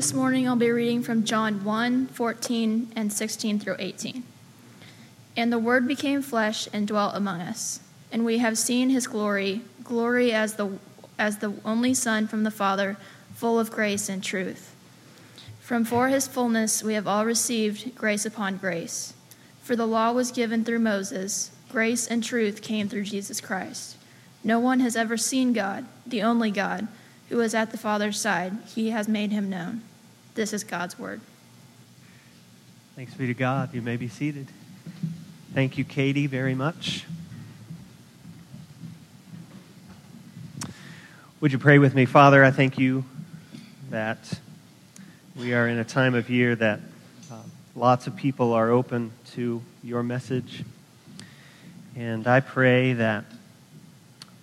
This morning I'll be reading from John 1 14 and 16 through 18. And the Word became flesh and dwelt among us, and we have seen his glory, glory as the, as the only Son from the Father, full of grace and truth. From for his fullness we have all received grace upon grace. For the law was given through Moses, grace and truth came through Jesus Christ. No one has ever seen God, the only God, who is at the Father's side. He has made him known. This is God's word. Thanks be to God. You may be seated. Thank you, Katie, very much. Would you pray with me? Father, I thank you that we are in a time of year that uh, lots of people are open to your message. And I pray that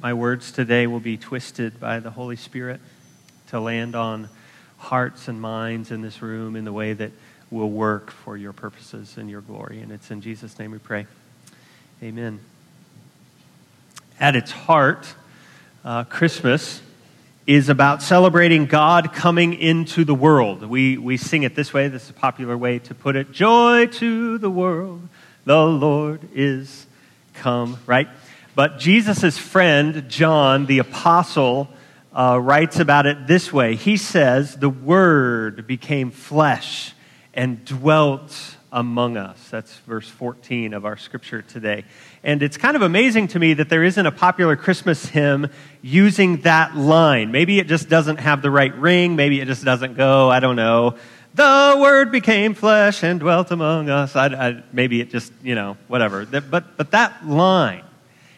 my words today will be twisted by the Holy Spirit to land on hearts and minds in this room in the way that will work for your purposes and your glory. And it's in Jesus' name we pray. Amen. At its heart, uh, Christmas is about celebrating God coming into the world. We, we sing it this way. This is a popular way to put it Joy to the world, the Lord is come, right? But Jesus' friend, John, the apostle, uh, writes about it this way. He says, The Word became flesh and dwelt among us. That's verse 14 of our scripture today. And it's kind of amazing to me that there isn't a popular Christmas hymn using that line. Maybe it just doesn't have the right ring. Maybe it just doesn't go, I don't know. The Word became flesh and dwelt among us. I, I, maybe it just, you know, whatever. But, but that line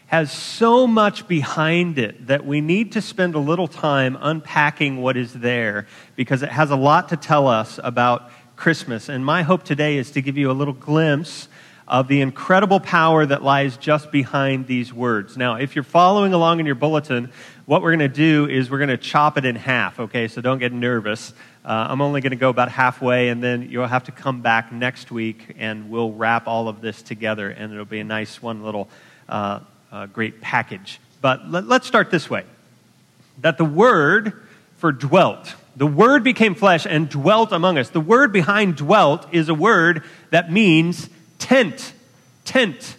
has so much behind it that we need to spend a little time unpacking what is there because it has a lot to tell us about Christmas. And my hope today is to give you a little glimpse of the incredible power that lies just behind these words. Now, if you're following along in your bulletin, what we're going to do is we're going to chop it in half, okay? So don't get nervous. Uh, I'm only going to go about halfway, and then you'll have to come back next week, and we'll wrap all of this together, and it'll be a nice one little uh, uh, great package. But let, let's start this way that the word for dwelt, the word became flesh and dwelt among us. The word behind dwelt is a word that means tent, tent.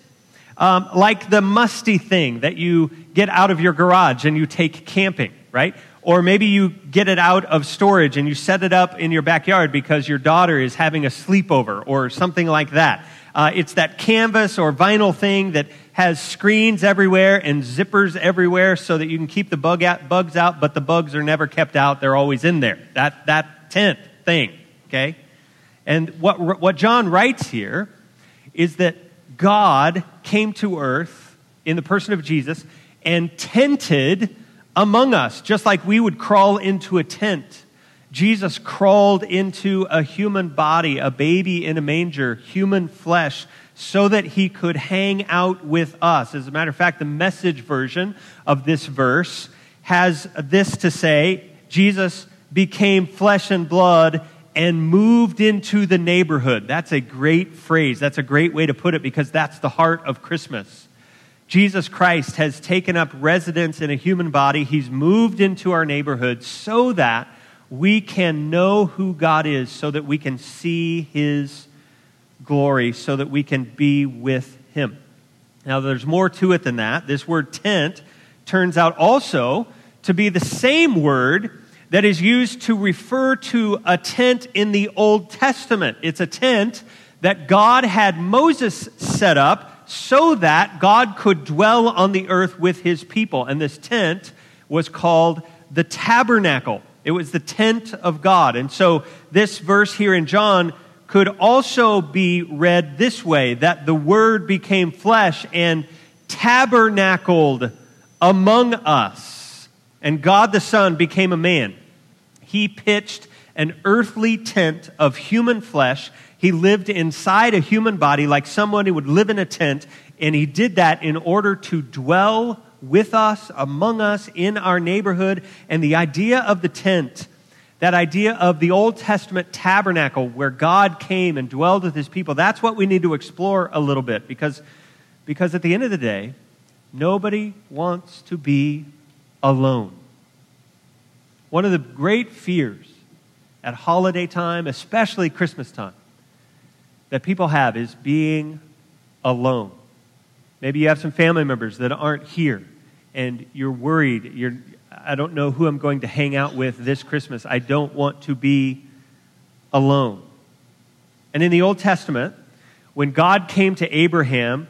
Um, like the musty thing that you get out of your garage and you take camping, right? Or maybe you get it out of storage and you set it up in your backyard because your daughter is having a sleepover or something like that. Uh, it's that canvas or vinyl thing that has screens everywhere and zippers everywhere so that you can keep the bug out, bugs out, but the bugs are never kept out. They're always in there. That, that tent thing, okay? And what, what John writes here is that God came to earth in the person of Jesus and tented among us, just like we would crawl into a tent. Jesus crawled into a human body, a baby in a manger, human flesh, so that he could hang out with us. As a matter of fact, the message version of this verse has this to say Jesus became flesh and blood and moved into the neighborhood. That's a great phrase. That's a great way to put it because that's the heart of Christmas. Jesus Christ has taken up residence in a human body. He's moved into our neighborhood so that we can know who God is so that we can see his glory, so that we can be with him. Now, there's more to it than that. This word tent turns out also to be the same word that is used to refer to a tent in the Old Testament. It's a tent that God had Moses set up so that God could dwell on the earth with his people. And this tent was called the tabernacle. It was the tent of God. And so this verse here in John could also be read this way that the Word became flesh and tabernacled among us. And God the Son became a man. He pitched an earthly tent of human flesh. He lived inside a human body like someone who would live in a tent. And he did that in order to dwell with us, among us, in our neighborhood. And the idea of the tent, that idea of the Old Testament tabernacle where God came and dwelled with his people, that's what we need to explore a little bit because, because at the end of the day, nobody wants to be alone. One of the great fears at holiday time, especially Christmas time, that people have is being alone. Maybe you have some family members that aren't here and you're worried. You're, I don't know who I'm going to hang out with this Christmas. I don't want to be alone. And in the Old Testament, when God came to Abraham,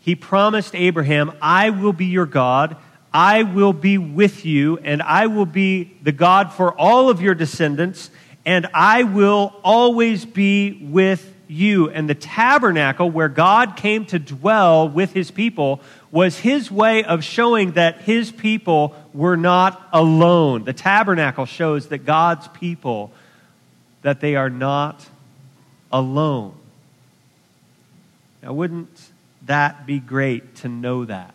he promised Abraham, I will be your God. I will be with you, and I will be the God for all of your descendants, and I will always be with you. And the tabernacle where God came to dwell with his people was his way of showing that his people were not alone. The tabernacle shows that God's people that they are not alone. Now wouldn't that be great to know that?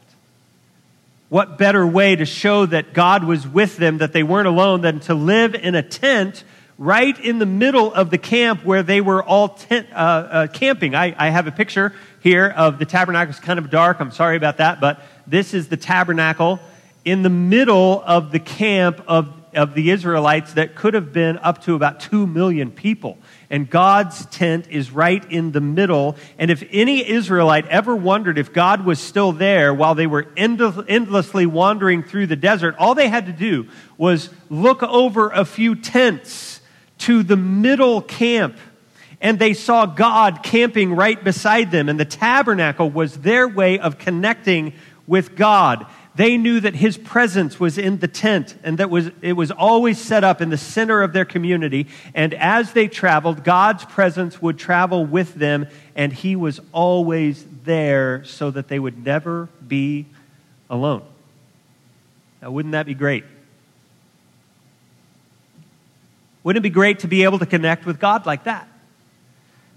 What better way to show that God was with them, that they weren't alone, than to live in a tent right in the middle of the camp where they were all tent, uh, uh, camping. I, I have a picture here of the tabernacle. It's kind of dark. I'm sorry about that, but this is the tabernacle in the middle of the camp of, of the Israelites that could have been up to about 2 million people. And God's tent is right in the middle. And if any Israelite ever wondered if God was still there while they were endlessly wandering through the desert, all they had to do was look over a few tents to the middle camp and they saw God camping right beside them. And the tabernacle was their way of connecting with God. They knew that His presence was in the tent and that was, it was always set up in the center of their community. And as they traveled, God's presence would travel with them, and He was always there so that they would never be alone. Now, wouldn't that be great? Wouldn't it be great to be able to connect with God like that?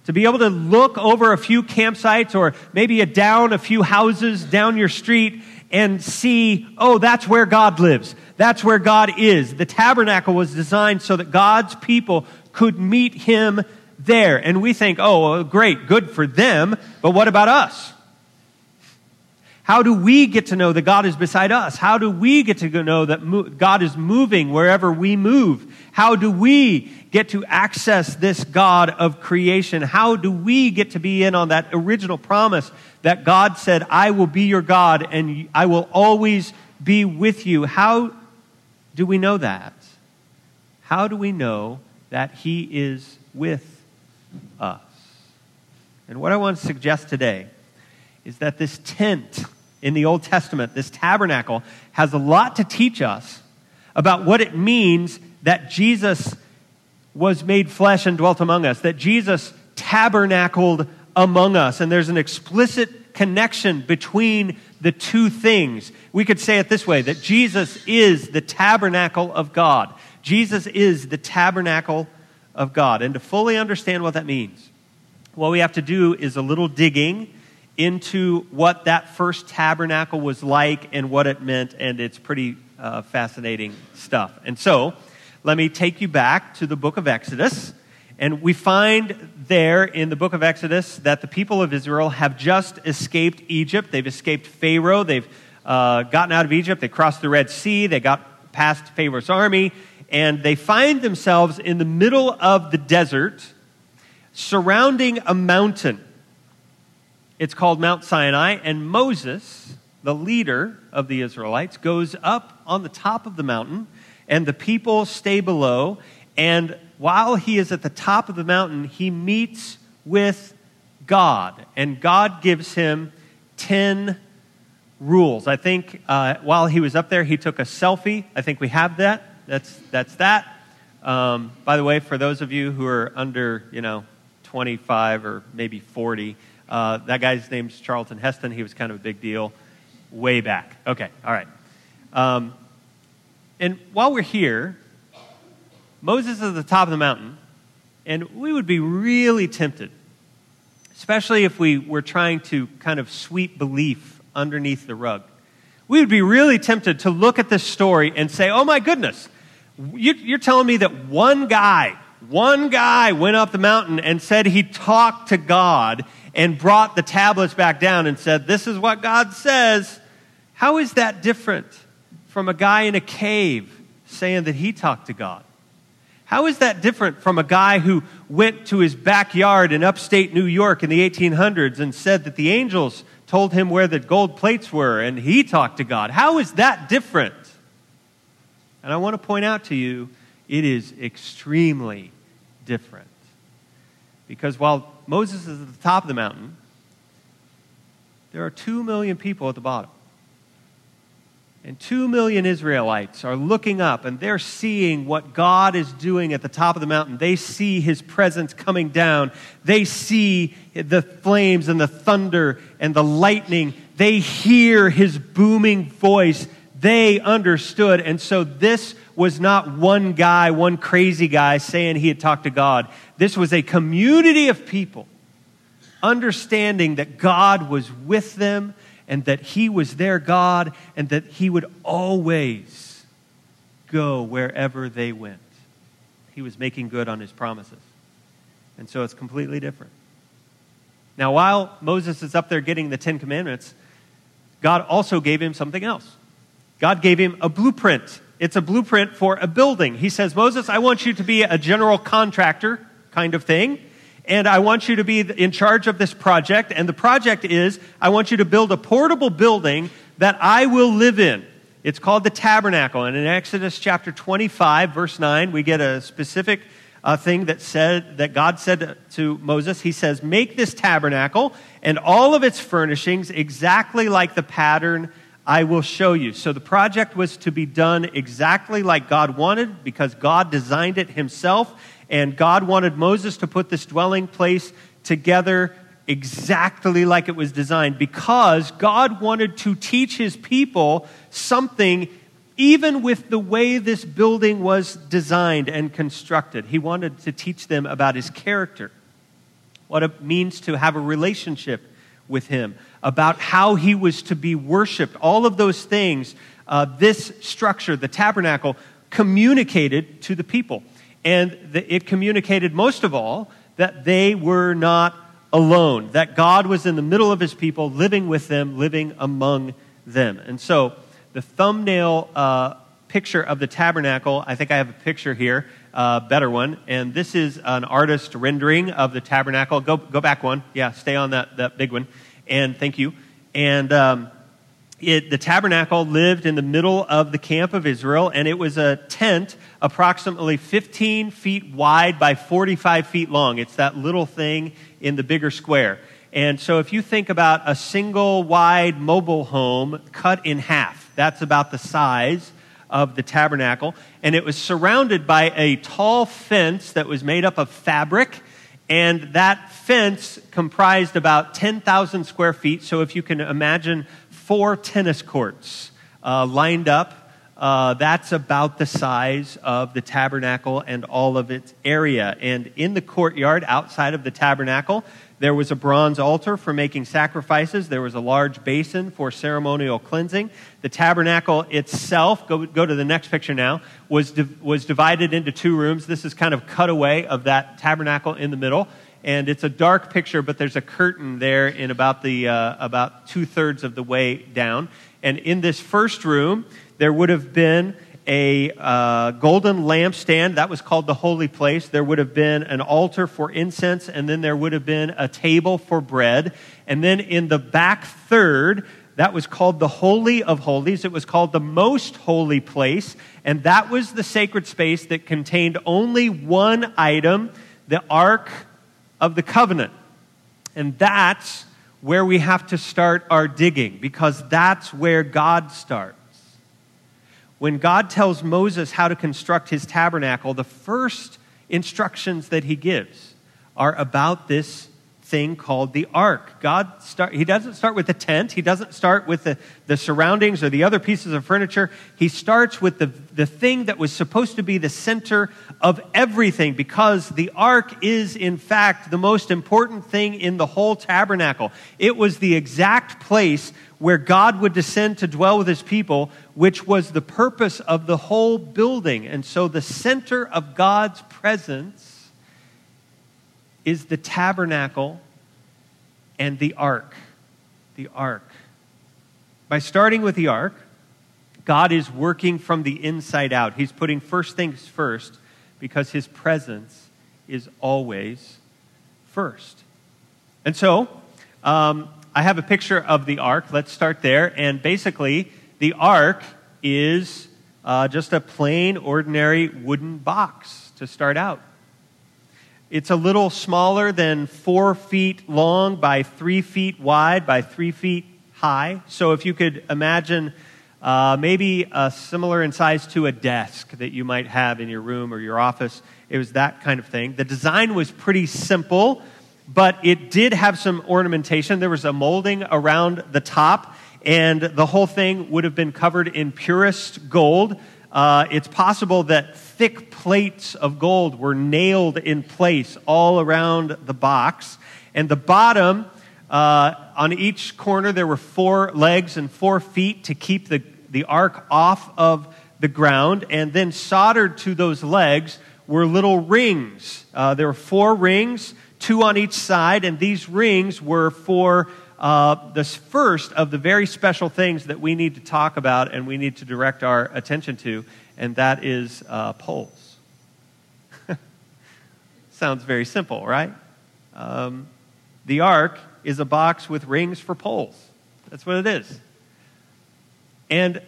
To be able to look over a few campsites or maybe a down a few houses down your street and see, oh, that's where God lives. That's where God is. The tabernacle was designed so that God's people could meet him there. And we think, oh, well, great, good for them, but what about us? How do we get to know that God is beside us? How do we get to know that God is moving wherever we move? How do we get to access this God of creation? How do we get to be in on that original promise that God said, I will be your God and I will always be with you? How do we know that? How do we know that He is with us? And what I want to suggest today is that this tent in the Old Testament, this tabernacle, has a lot to teach us about what it means that Jesus was made flesh and dwelt among us, that Jesus tabernacled among us. And there's an explicit connection between the two things. We could say it this way that Jesus is the tabernacle of God. Jesus is the tabernacle of God. And to fully understand what that means, what we have to do is a little digging into what that first tabernacle was like and what it meant, and it's pretty uh, fascinating stuff. And so, let me take you back to the book of Exodus. And we find there in the book of Exodus that the people of Israel have just escaped Egypt. They've escaped Pharaoh. They've uh, gotten out of Egypt. They crossed the Red Sea. They got past Pharaoh's army. And they find themselves in the middle of the desert surrounding a mountain. It's called Mount Sinai. And Moses, the leader of the Israelites, goes up on the top of the mountain and the people stay below. And while he is at the top of the mountain, he meets with God, and God gives him 10 rules. I think uh, while he was up there, he took a selfie. I think we have that. That's, that's that. Um, by the way, for those of you who are under, you know, 25 or maybe 40, uh, that guy's name's Charlton Heston. He was kind of a big deal way back. Okay, all right. Um, and while we're here, Moses is at the top of the mountain, and we would be really tempted, especially if we were trying to kind of sweep belief underneath the rug. We would be really tempted to look at this story and say, oh my goodness, you're telling me that one guy, one guy went up the mountain and said he talked to God and brought the tablets back down and said, This is what God says. How is that different from a guy in a cave saying that he talked to God? How is that different from a guy who went to his backyard in upstate New York in the 1800s and said that the angels told him where the gold plates were and he talked to God? How is that different? And I want to point out to you, it is extremely different. Because while Moses is at the top of the mountain, there are two million people at the bottom. And two million Israelites are looking up and they're seeing what God is doing at the top of the mountain. They see his presence coming down. They see the flames and the thunder and the lightning. They hear his booming voice. They understood. And so this was not one guy, one crazy guy saying he had talked to God. This was a community of people understanding that God was with them and that He was their God and that He would always go wherever they went. He was making good on His promises. And so it's completely different. Now, while Moses is up there getting the Ten Commandments, God also gave him something else. God gave him a blueprint. It's a blueprint for a building. He says, Moses, I want you to be a general contractor kind of thing and I want you to be in charge of this project. And the project is I want you to build a portable building that I will live in. It's called the tabernacle. And in Exodus chapter 25, verse 9, we get a specific uh, thing that said that God said to Moses. He says, "Make this tabernacle and all of its furnishings exactly like the pattern I will show you." So the project was to be done exactly like God wanted because God designed it himself and God wanted Moses to put this dwelling place together exactly like it was designed because God wanted to teach his people something even with the way this building was designed and constructed. He wanted to teach them about his character, what it means to have a relationship with him, about how he was to be worshiped. All of those things, uh, this structure, the tabernacle, communicated to the people. And the, it communicated most of all that they were not alone, that God was in the middle of his people, living with them, living among them. And so the thumbnail uh, picture of the tabernacle, I think I have a picture here, uh, better one. And this is an artist rendering of the tabernacle. Go, go back one. Yeah, stay on that, that big one. And thank you. And um, it, the tabernacle lived in the middle of the camp of Israel, and it was a tent approximately 15 feet wide by 45 feet long. It's that little thing in the bigger square. And so if you think about a single wide mobile home cut in half, that's about the size of the tabernacle. And it was surrounded by a tall fence that was made up of fabric. And that fence comprised about 10,000 square feet. So if you can imagine four tennis courts uh, lined up. Uh, that's about the size of the tabernacle and all of its area. And in the courtyard outside of the tabernacle, there was a bronze altar for making sacrifices. There was a large basin for ceremonial cleansing. The tabernacle itself, go, go to the next picture now, was, was divided into two rooms. This is kind of cutaway of that tabernacle in the middle and it's a dark picture, but there's a curtain there in about the uh, about two thirds of the way down. And in this first room, there would have been a uh, golden lampstand that was called the holy place. There would have been an altar for incense, and then there would have been a table for bread. And then in the back third, that was called the Holy of Holies. It was called the Most Holy Place. And that was the sacred space that contained only one item the Ark of the covenant. And that's where we have to start our digging because that's where God starts. When God tells Moses how to construct his tabernacle, the first instructions that he gives are about this thing called the ark. God start, he doesn't start with the tent. He doesn't start with the, the surroundings or the other pieces of furniture. He starts with the, the thing that was supposed to be the center of everything because the ark is, in fact, the most important thing in the whole tabernacle. It was the exact place where God would descend to dwell with his people, which was the purpose of the whole building. And so the center of God's presence is the tabernacle and the ark. The ark. By starting with the ark, God is working from the inside out. He's putting first things first because his presence is always first. And so, um, I have a picture of the ark. Let's start there. And basically, the ark is uh, just a plain, ordinary wooden box to start out. It's a little smaller than four feet long by three feet wide by three feet high. So if you could imagine uh, maybe a similar in size to a desk that you might have in your room or your office, it was that kind of thing. The design was pretty simple but it did have some ornamentation. There was a molding around the top, and the whole thing would have been covered in purest gold. Uh, it's possible that thick plates of gold were nailed in place all around the box. And the bottom, uh, on each corner, there were four legs and four feet to keep the, the ark off of the ground. And then soldered to those legs were little rings. Uh, there were four rings two on each side, and these rings were for uh, the first of the very special things that we need to talk about and we need to direct our attention to, and that is uh, poles. Sounds very simple, right? Um, the ark is a box with rings for poles. That's what it is. And,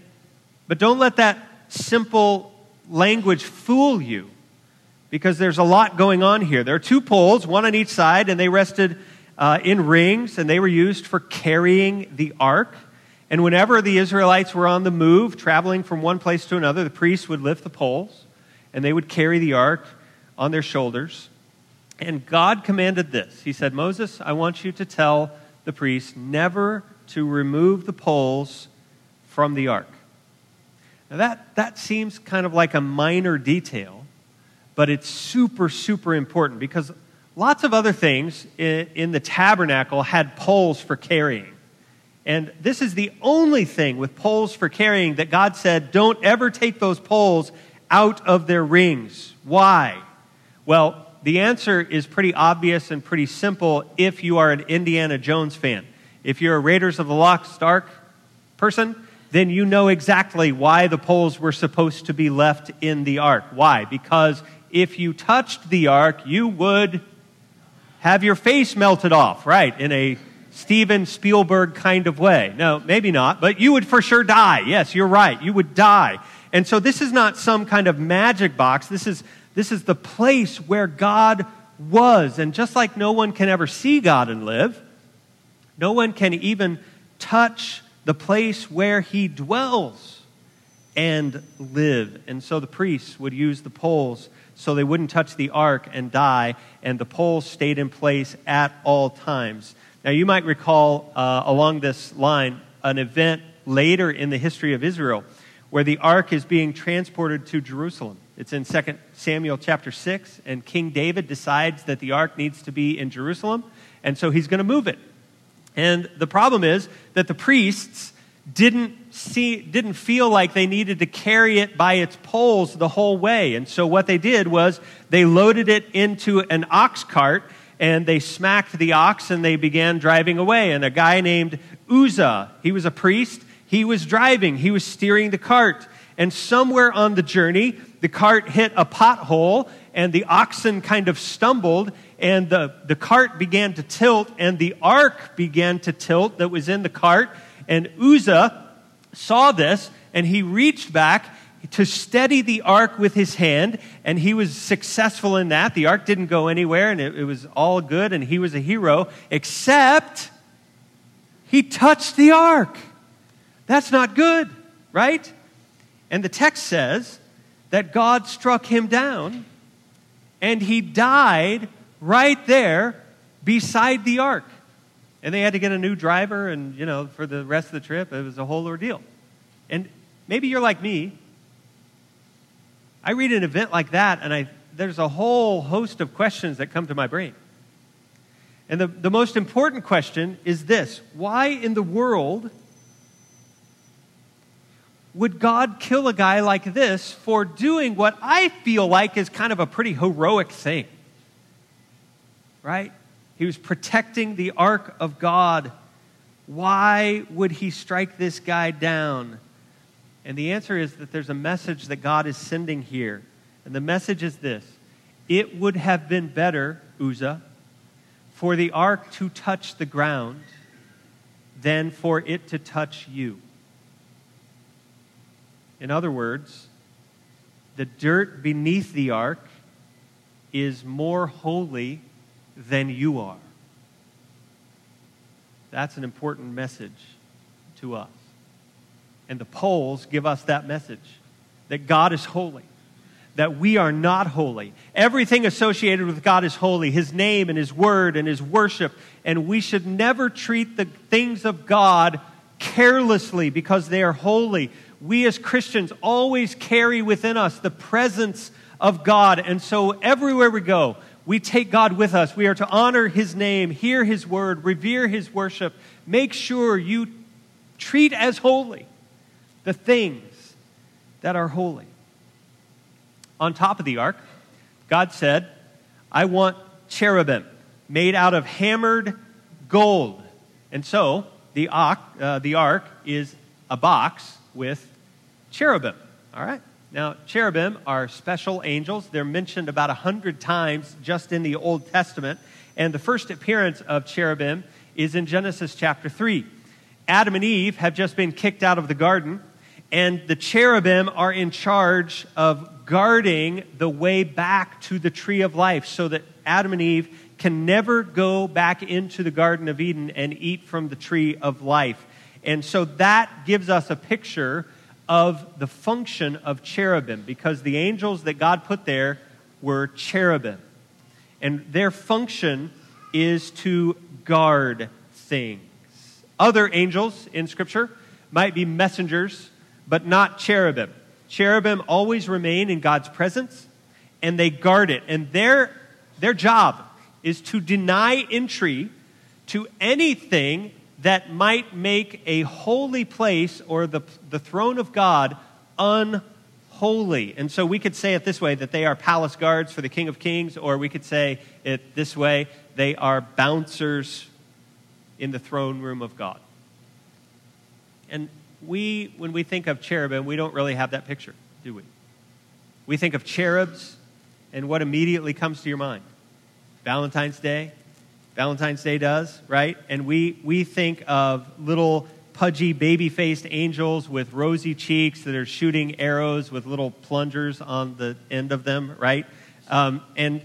but don't let that simple language fool you because there's a lot going on here. There are two poles, one on each side, and they rested uh, in rings, and they were used for carrying the ark. And whenever the Israelites were on the move, traveling from one place to another, the priests would lift the poles, and they would carry the ark on their shoulders. And God commanded this He said, Moses, I want you to tell the priests never to remove the poles from the ark. Now, that, that seems kind of like a minor detail but it's super, super important because lots of other things in, the tabernacle had poles for carrying. And this is the only thing with poles for carrying that God said, don't ever take those poles out of their rings. Why? Well, the answer is pretty obvious and pretty simple if you are an Indiana Jones fan. If you're a Raiders of the Lost Ark person, then you know exactly why the poles were supposed to be left in the ark. Why? Because if you touched the ark, you would have your face melted off, right? In a Steven Spielberg kind of way. No, maybe not, but you would for sure die. Yes, you're right. You would die. And so this is not some kind of magic box. This is, this is the place where God was. And just like no one can ever see God and live, no one can even touch the place where he dwells and live. And so the priests would use the poles so they wouldn't touch the ark and die, and the poles stayed in place at all times. Now, you might recall uh, along this line an event later in the history of Israel where the ark is being transported to Jerusalem. It's in 2 Samuel chapter 6, and King David decides that the ark needs to be in Jerusalem, and so he's going to move it. And the problem is that the priests didn't see, didn't feel like they needed to carry it by its poles the whole way. And so what they did was they loaded it into an ox cart and they smacked the ox and they began driving away. And a guy named Uzzah, he was a priest, he was driving, he was steering the cart. And somewhere on the journey, the cart hit a pothole and the oxen kind of stumbled and the, the cart began to tilt and the ark began to tilt that was in the cart and Uzzah saw this and he reached back to steady the ark with his hand, and he was successful in that. The ark didn't go anywhere, and it, it, was all good, and he was a hero, except he touched the ark. That's not good, right? And the text says that God struck him down, and he died right there beside the ark and they had to get a new driver and you know for the rest of the trip it was a whole ordeal and maybe you're like me i read an event like that and I, there's a whole host of questions that come to my brain and the, the most important question is this why in the world would God kill a guy like this for doing what I feel like is kind of a pretty heroic thing? Right? He was protecting the ark of God. Why would he strike this guy down? And the answer is that there's a message that God is sending here. And the message is this It would have been better, Uzzah, for the ark to touch the ground than for it to touch you. In other words, the dirt beneath the ark is more holy than you are. That's an important message to us. And the poles give us that message that God is holy, that we are not holy. Everything associated with God is holy His name and His word and His worship. And we should never treat the things of God carelessly because they are holy. We as Christians always carry within us the presence of God. And so everywhere we go, we take God with us. We are to honor His name, hear His word, revere His worship. Make sure you treat as holy the things that are holy. On top of the ark, God said, I want cherubim made out of hammered gold. And so the ark, uh, the ark is a box with cherubim. All right? Now, cherubim are special angels. They're mentioned about a hundred times just in the Old Testament. And the first appearance of cherubim is in Genesis chapter 3. Adam and Eve have just been kicked out of the garden, and the cherubim are in charge of guarding the way back to the tree of life so that Adam and Eve can never go back into the Garden of Eden and eat from the tree of life. And so that gives us a picture of the function of cherubim because the angels that God put there were cherubim. And their function is to guard things. Other angels in Scripture might be messengers, but not cherubim. Cherubim always remain in God's presence and they guard it. And their, their job is to deny entry to anything that might make a holy place or the, the throne of God unholy. And so we could say it this way that they are palace guards for the King of Kings, or we could say it this way they are bouncers in the throne room of God. And we, when we think of cherubim, we don't really have that picture, do we? We think of cherubs, and what immediately comes to your mind? Valentine's Day, Valentine's Day does, right? And we, we think of little pudgy, baby faced angels with rosy cheeks that are shooting arrows with little plungers on the end of them, right? Um, and,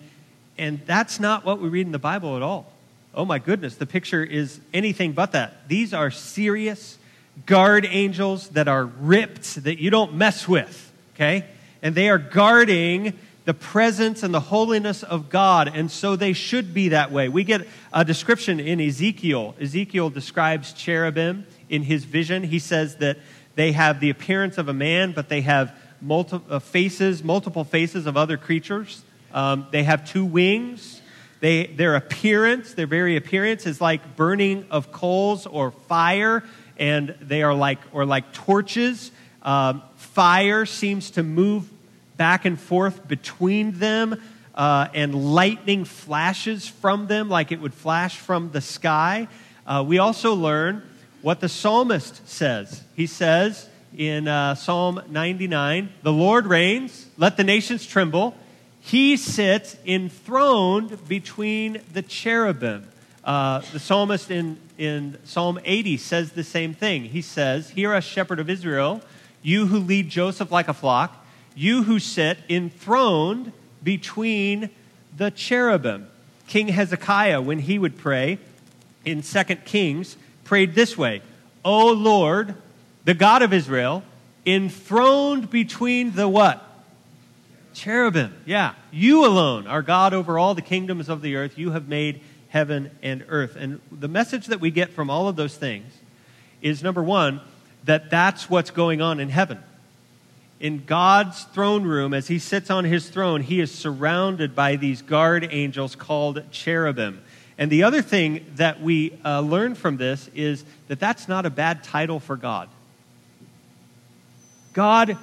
and that's not what we read in the Bible at all. Oh my goodness, the picture is anything but that. These are serious guard angels that are ripped, that you don't mess with, okay? And they are guarding the presence and the holiness of God, and so they should be that way. We get a description in Ezekiel. Ezekiel describes cherubim in his vision. He says that they have the appearance of a man, but they have multiple uh, faces, multiple faces of other creatures. Um, they have two wings. They, their appearance, their very appearance, is like burning of coals or fire, and they are like or like torches. Um, fire seems to move back and forth between them, uh, and lightning flashes from them like it would flash from the sky. Uh, we also learn what the psalmist says. He says in uh, Psalm 99 The Lord reigns, let the nations tremble. He sits enthroned between the cherubim. Uh, the psalmist in, in Psalm 80 says the same thing. He says, Hear us, shepherd of Israel, you who lead Joseph like a flock you who sit enthroned between the cherubim. King Hezekiah, when he would pray in 2 Kings, prayed this way O Lord, the God of Israel, enthroned between the what? Cherubim. Yeah. You alone are God over all the kingdoms of the earth. You have made heaven and earth. And the message that we get from all of those things is number one, that that's what's going on in heaven in God's throne room, as he sits on his throne, he is surrounded by these guard angels called cherubim. And the other thing that we uh, learn from this is that that's not a bad title for God. God,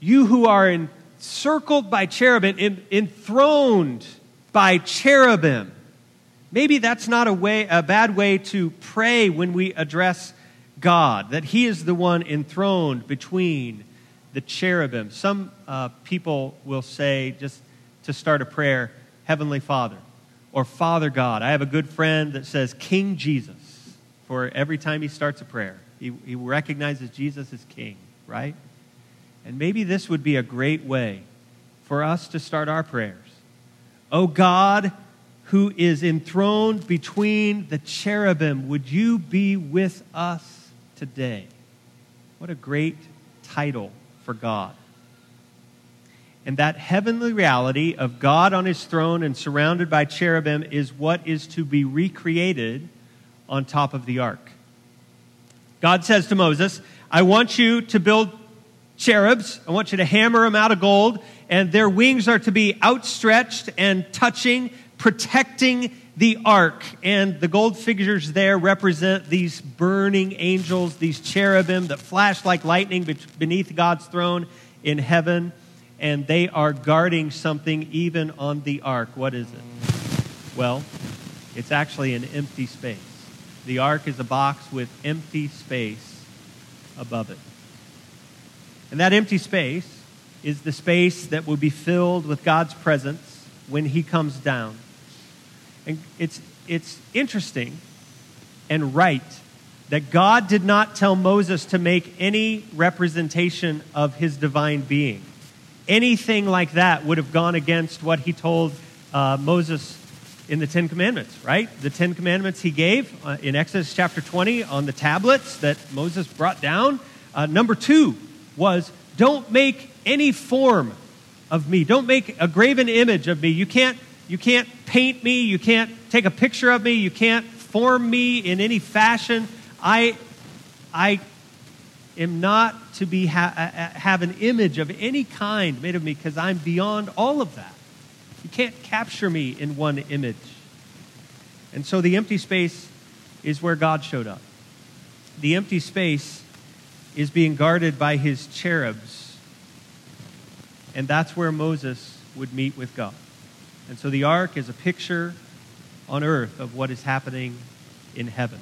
you who are encircled by cherubim, enthroned by cherubim. Maybe that's not a way, a bad way to pray when we address God, that He is the one enthroned between the cherubim. Some uh, people will say just to start a prayer, Heavenly Father or Father God. I have a good friend that says King Jesus for every time he starts a prayer. He, he recognizes Jesus as King, right? And maybe this would be a great way for us to start our prayers. Oh God, who is enthroned between the cherubim, would you be with us today? What a great title for God. And that heavenly reality of God on his throne and surrounded by cherubim is what is to be recreated on top of the ark. God says to Moses, I want you to build cherubs. I want you to hammer them out of gold, and their wings are to be outstretched and touching, protecting the ark. And the gold figures there represent these burning angels, these cherubim that flash like lightning beneath God's throne in heaven and they are guarding something even on the ark. What is it? Well, it's actually an empty space. The ark is a box with empty space above it. And that empty space is the space that will be filled with God's presence when He comes down. And it's, it's interesting and right that God did not tell Moses to make any representation of His divine being anything like that would have gone against what he told uh, Moses in the Ten Commandments, right? The Ten Commandments he gave uh, in Exodus chapter 20 on the tablets that Moses brought down. Uh, number two was don't make any form of me. Don't make a graven image of me. You can't, you can't paint me. You can't take a picture of me. You can't form me in any fashion. I, I am not to be ha- uh, uh, have an image of any kind made of me because I'm beyond all of that. You can't capture me in one image. And so the empty space is where God showed up. The empty space is being guarded by his cherubs. And that's where Moses would meet with God. And so the ark is a picture on earth of what is happening in heaven.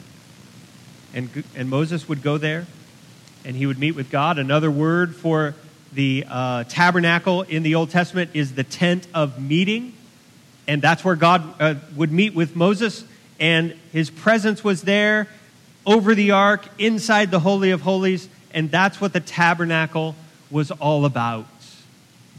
And, and Moses would go there and he would meet with God. Another word for the uh, tabernacle in the Old Testament is the tent of meeting. And that's where God uh, would meet with Moses, and his presence was there over the ark, inside the Holy of Holies. And that's what the tabernacle was all about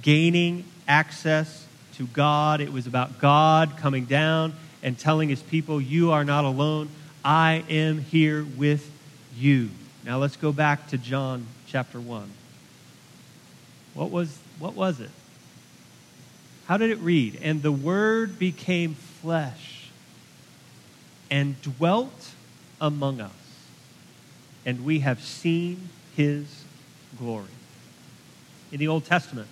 gaining access to God. It was about God coming down and telling his people, You are not alone. I am here with you. Now let's go back to John chapter 1. What was, what was it? How did it read? And the Word became flesh and dwelt among us, and we have seen his glory. In the Old Testament,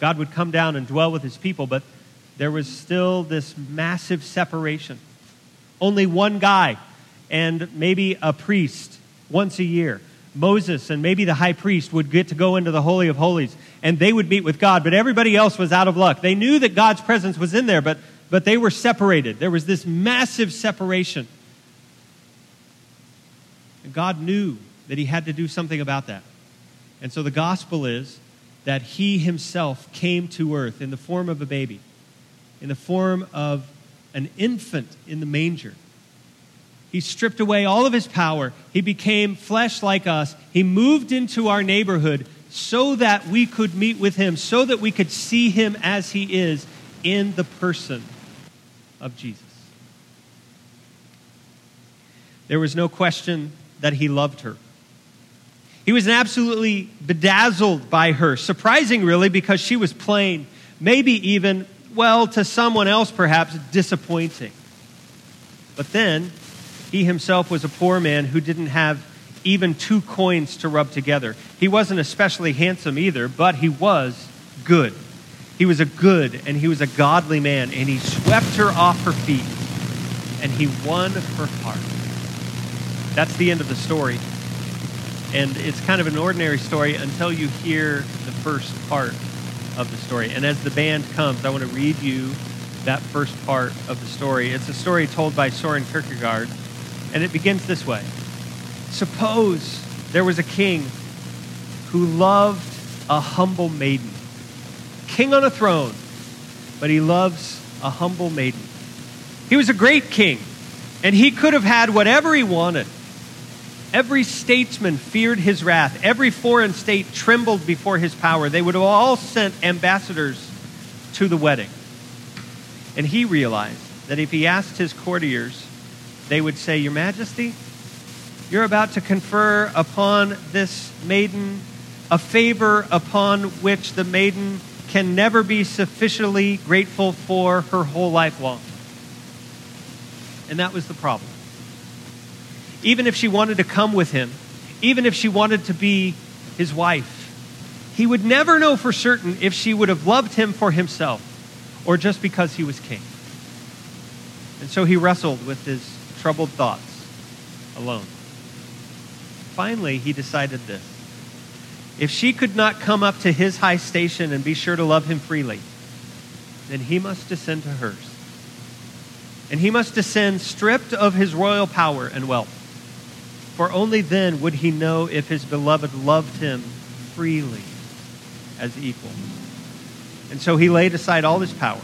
God would come down and dwell with his people, but there was still this massive separation. Only one guy and maybe a priest once a year. Moses and maybe the high priest would get to go into the Holy of Holies and they would meet with God, but everybody else was out of luck. They knew that God's presence was in there, but, but they were separated. There was this massive separation. And God knew that He had to do something about that. And so the gospel is that He Himself came to earth in the form of a baby, in the form of an infant in the manger he stripped away all of his power. He became flesh like us. He moved into our neighborhood so that we could meet with him, so that we could see him as he is in the person of Jesus. There was no question that he loved her. He was absolutely bedazzled by her, surprising really because she was plain, maybe even, well, to someone else perhaps, disappointing. But then he himself was a poor man who didn't have even two coins to rub together. He wasn't especially handsome either, but he was good. He was a good and he was a godly man, and he swept her off her feet and he won her heart. That's the end of the story. And it's kind of an ordinary story until you hear the first part of the story. And as the band comes, I want to read you that first part of the story. It's a story told by Soren Kierkegaard. And it begins this way Suppose there was a king who loved a humble maiden, king on a throne, but he loves a humble maiden. He was a great king, and he could have had whatever he wanted. Every statesman feared his wrath. Every foreign state trembled before his power. They would have all sent ambassadors to the wedding. And he realized that if he asked his courtiers, they would say, Your Majesty, you're about to confer upon this maiden a favor upon which the maiden can never be sufficiently grateful for her whole life long. And that was the problem. Even if she wanted to come with him, even if she wanted to be his wife, he would never know for certain if she would have loved him for himself or just because he was king. And so he wrestled with his troubled thoughts alone. Finally, he decided this. If she could not come up to his high station and be sure to love him freely, then he must descend to hers. And he must descend stripped of his royal power and wealth. For only then would he know if his beloved loved him freely as equal. And so he laid aside all his power,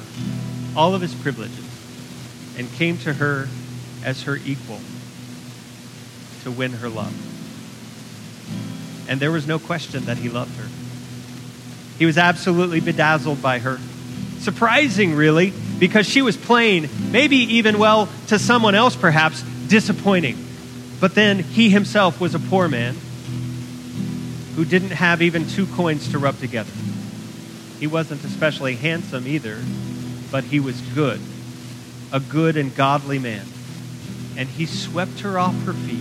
all of his privileges, and came to her as her equal to win her love. And there was no question that he loved her. He was absolutely bedazzled by her. Surprising, really, because she was plain, maybe even, well, to someone else perhaps, disappointing. But then he himself was a poor man who didn't have even two coins to rub together. He wasn't especially handsome either, but he was good, a good and godly man. And he swept her off her feet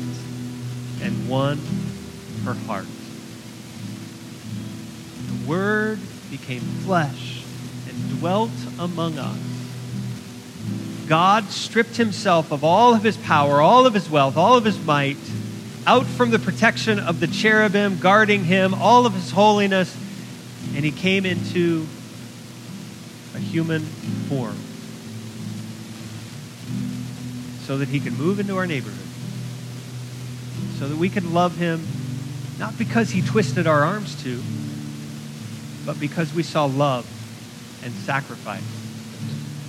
and won her heart. The Word became flesh and dwelt among us. God stripped himself of all of his power, all of his wealth, all of his might, out from the protection of the cherubim guarding him, all of his holiness, and he came into a human form so that he could move into our neighborhood, so that we could love him not because he twisted our arms to, but because we saw love and sacrifice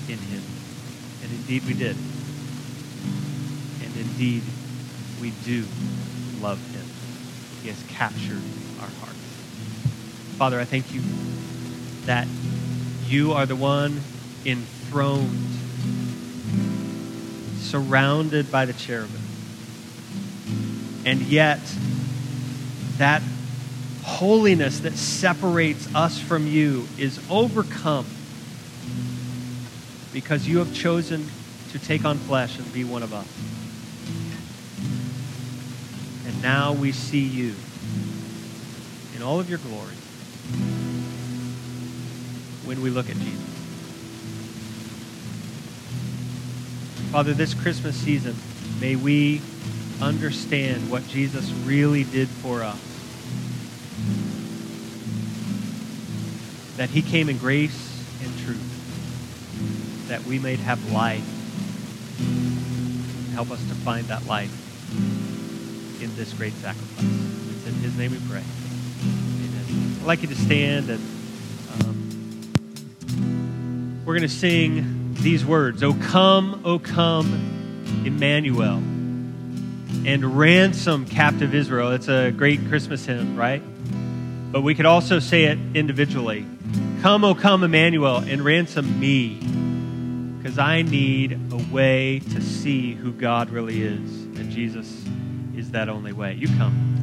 in him. And indeed we did. And indeed we do love him. He has captured our hearts. Father, I thank you that you are the one enthroned, surrounded by the cherubim. And yet, that holiness that separates us from you is overcome because you have chosen to take on flesh and be one of us. And now we see you in all of your glory when we look at Jesus. Father, this Christmas season, may we understand what Jesus really did for us. That he came in grace and truth, that we may have life. Help us to find that life in this great sacrifice. It's in his name we pray. Amen. I'd like you to stand and um, we're going to sing these words, O come, O come, Emmanuel and ransom captive Israel. It's a great Christmas hymn, right? But we could also say it individually Come, O come, Emmanuel, and ransom me, because I need a way to see who God really is. And Jesus is that only way. You come.